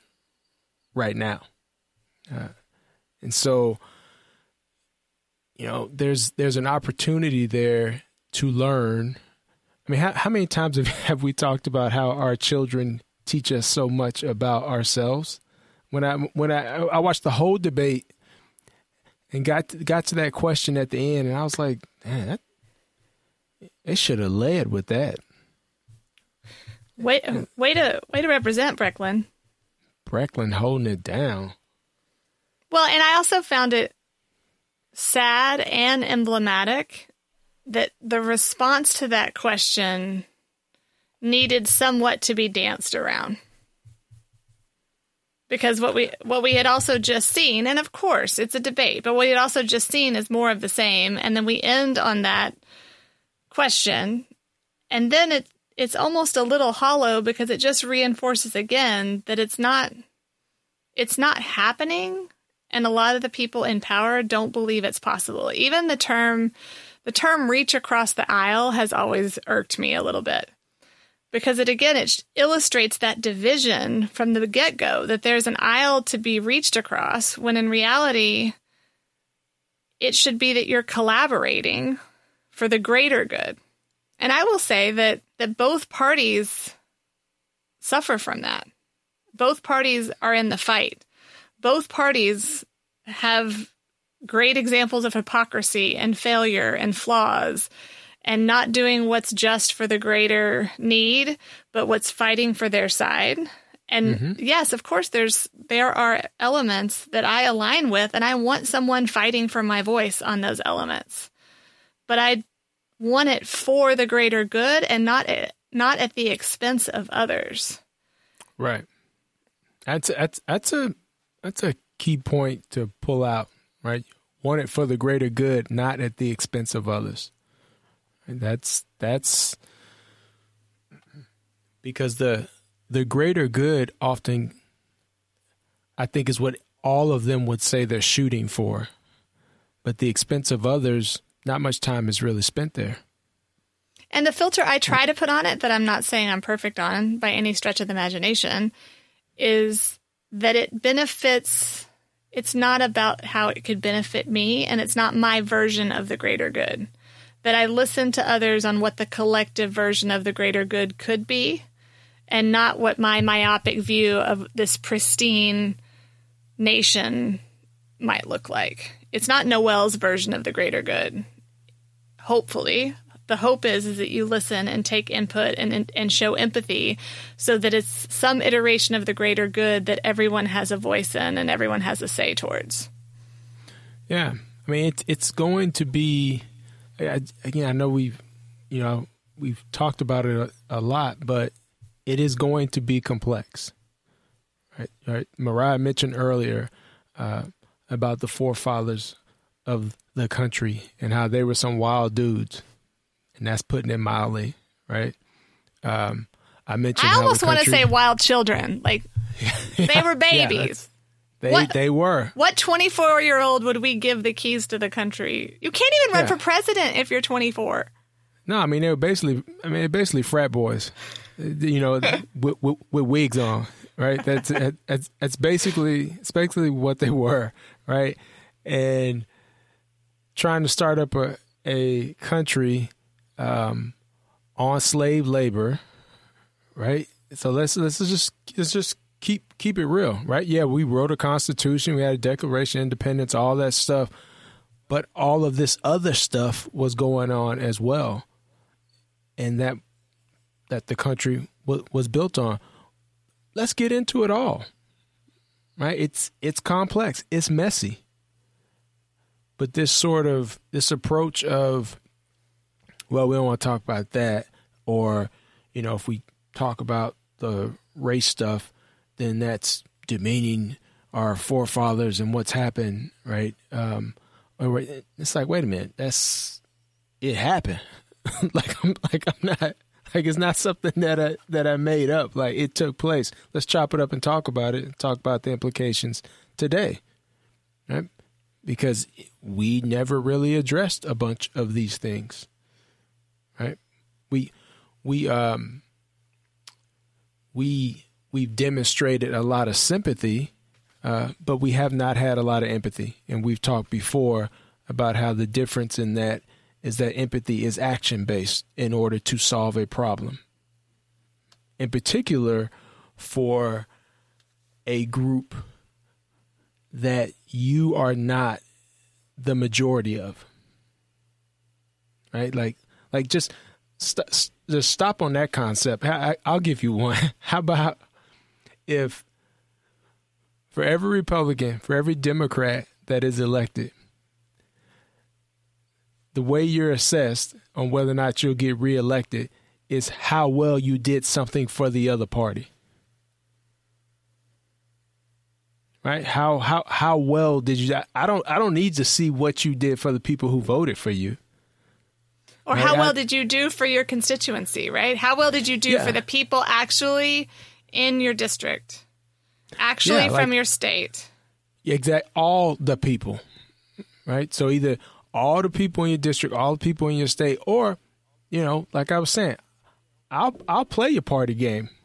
right now, uh, and so you know there's there's an opportunity there to learn. I mean, how, how many times have, have we talked about how our children teach us so much about ourselves? When I when I I watched the whole debate and got to, got to that question at the end, and I was like, man, that, it should have led with that. Way, way to way to represent Brecklyn. Brecklyn holding it down. Well, and I also found it sad and emblematic that the response to that question needed somewhat to be danced around. Because what we what we had also just seen, and of course it's a debate, but what we had also just seen is more of the same, and then we end on that question, and then it it's almost a little hollow because it just reinforces again that it's not it's not happening and a lot of the people in power don't believe it's possible. Even the term the term reach across the aisle has always irked me a little bit. Because it again it illustrates that division from the get-go that there's an aisle to be reached across when in reality it should be that you're collaborating for the greater good. And I will say that that both parties suffer from that. Both parties are in the fight. Both parties have great examples of hypocrisy and failure and flaws and not doing what's just for the greater need, but what's fighting for their side. And mm-hmm. yes, of course there's there are elements that I align with and I want someone fighting for my voice on those elements. But I want it for the greater good and not not at the expense of others. Right. That's that's that's a that's a key point to pull out, right? Want it for the greater good, not at the expense of others. That's that's because the the greater good often I think is what all of them would say they're shooting for. But the expense of others, not much time is really spent there. And the filter I try to put on it that I'm not saying I'm perfect on by any stretch of the imagination is that it benefits it's not about how it could benefit me and it's not my version of the greater good. That I listen to others on what the collective version of the greater good could be and not what my myopic view of this pristine nation might look like. It's not Noel's version of the greater good. Hopefully, the hope is is that you listen and take input and and show empathy so that it's some iteration of the greater good that everyone has a voice in and everyone has a say towards yeah i mean it's it's going to be again i know we've you know we've talked about it a, a lot but it is going to be complex right right mariah mentioned earlier uh, about the forefathers of the country and how they were some wild dudes and that's putting it mildly, right? Um, I mentioned. I almost want to say wild children, like yeah, they were babies. They what, they were. What twenty four year old would we give the keys to the country? You can't even run yeah. for president if you're twenty four. No, I mean they were basically. I mean, they're basically frat boys, you know, with, with, with, wigs on, right? That's that's that's basically it's basically what they were, right? And trying to start up a a country um, on slave labor, right? So let's let's just let's just keep it real, right? Yeah, we wrote a constitution, we had a Declaration of Independence, all that stuff, but all of this other stuff was going on as well, and that that the country w- was built on. Let's get into it all, right? It's it's complex, it's messy, but this sort of this approach of well, we don't want to talk about that. Or, you know, if we talk about the race stuff, then that's demeaning our forefathers and what's happened, right? Um, it's like, wait a minute, that's it happened. like I'm like I'm not like it's not something that I that I made up. Like it took place. Let's chop it up and talk about it and talk about the implications today. Right? Because we never really addressed a bunch of these things right? We we um we we've demonstrated a lot of sympathy, uh, but we have not had a lot of empathy. And we've talked before about how the difference in that is that empathy is action based in order to solve a problem. In particular, for a group that you are not the majority of. Right? Like like just st- just stop on that concept. I, I'll give you one. How about if for every Republican, for every Democrat that is elected, the way you're assessed on whether or not you'll get reelected is how well you did something for the other party. Right? How how how well did you I don't I don't need to see what you did for the people who voted for you. Or how well did you do for your constituency, right? How well did you do yeah. for the people actually in your district? Actually yeah, from like, your state. Exact all the people. Right? So either all the people in your district, all the people in your state, or, you know, like I was saying, I'll I'll play your party game.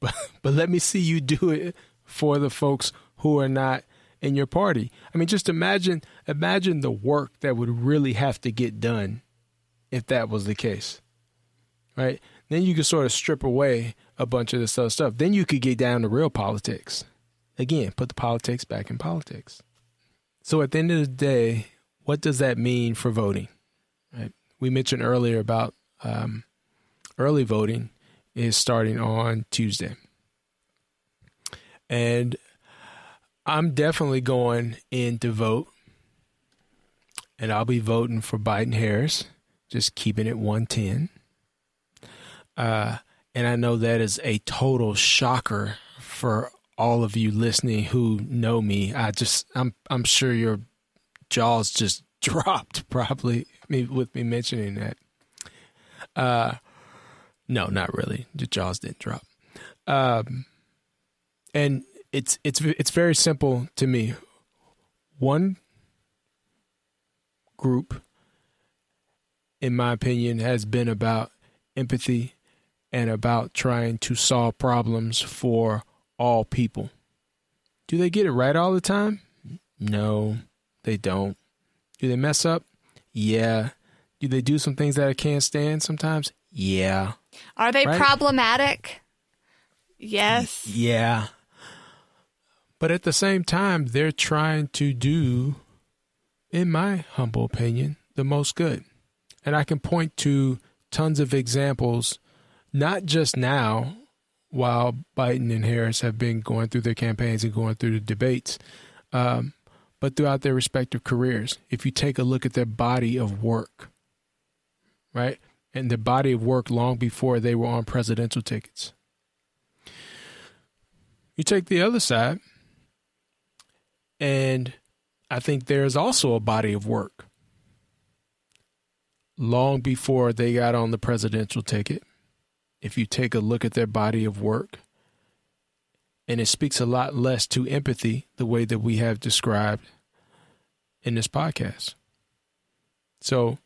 But but let me see you do it for the folks who are not in your party. I mean, just imagine imagine the work that would really have to get done if that was the case. Right? Then you can sort of strip away a bunch of this other stuff. Then you could get down to real politics. Again, put the politics back in politics. So at the end of the day, what does that mean for voting? Right? We mentioned earlier about um, early voting is starting on Tuesday. And I'm definitely going in to vote. And I'll be voting for Biden Harris, just keeping it 110. Uh, and I know that is a total shocker for all of you listening who know me. I just I'm I'm sure your jaws just dropped probably me with me mentioning that. Uh no, not really. The jaws didn't drop. Um and it's it's it's very simple to me. One group in my opinion has been about empathy and about trying to solve problems for all people. Do they get it right all the time? No, they don't. Do they mess up? Yeah. Do they do some things that I can't stand sometimes? Yeah. Are they Right? problematic? Yes. Yeah. But at the same time, they're trying to do, in my humble opinion, the most good. And I can point to tons of examples, not just now, while Biden and Harris have been going through their campaigns and going through the debates, um, but throughout their respective careers. If you take a look at their body of work, right? And their body of work long before they were on presidential tickets. You take the other side, and I think there's also a body of work long before they got on the presidential ticket. If you take a look at their body of work, and it speaks a lot less to empathy the way that we have described in this podcast. So,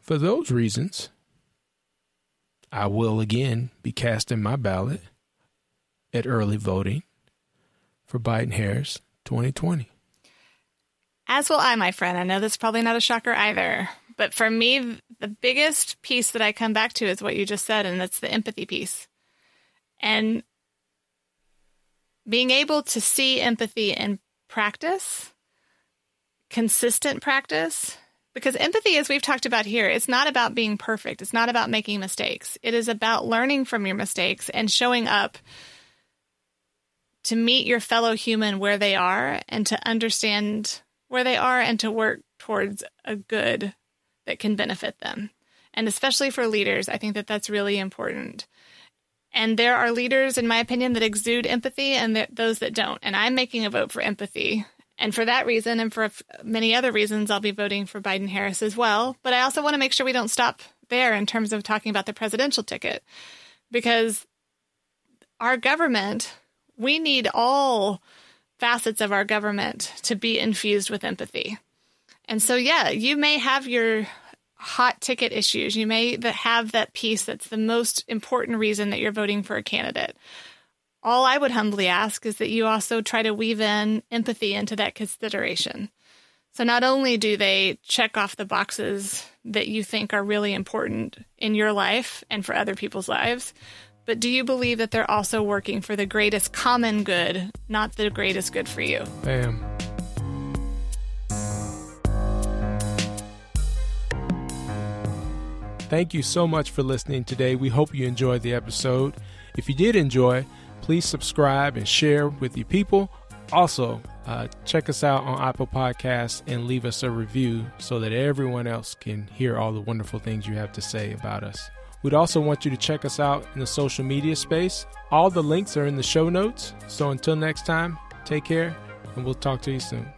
for those reasons, I will again be casting my ballot at early voting for Biden Harris 2020. As will I, my friend. I know that's probably not a shocker either. But for me, the biggest piece that I come back to is what you just said, and that's the empathy piece. And being able to see empathy in practice, consistent practice, because empathy, as we've talked about here, it's not about being perfect. It's not about making mistakes. It is about learning from your mistakes and showing up to meet your fellow human where they are and to understand where they are and to work towards a good that can benefit them. And especially for leaders, I think that that's really important. And there are leaders, in my opinion, that exude empathy and th- those that don't. And I'm making a vote for empathy. And for that reason, and for many other reasons, I'll be voting for Biden Harris as well. But I also want to make sure we don't stop there in terms of talking about the presidential ticket because our government, we need all facets of our government to be infused with empathy. And so, yeah, you may have your hot ticket issues. You may have that piece that's the most important reason that you're voting for a candidate. All I would humbly ask is that you also try to weave in empathy into that consideration. So, not only do they check off the boxes that you think are really important in your life and for other people's lives, but do you believe that they're also working for the greatest common good, not the greatest good for you? Bam. Thank you so much for listening today. We hope you enjoyed the episode. If you did enjoy, please subscribe and share with your people. Also, uh, check us out on Apple Podcasts and leave us a review so that everyone else can hear all the wonderful things you have to say about us. We'd also want you to check us out in the social media space. All the links are in the show notes. So until next time, take care and we'll talk to you soon.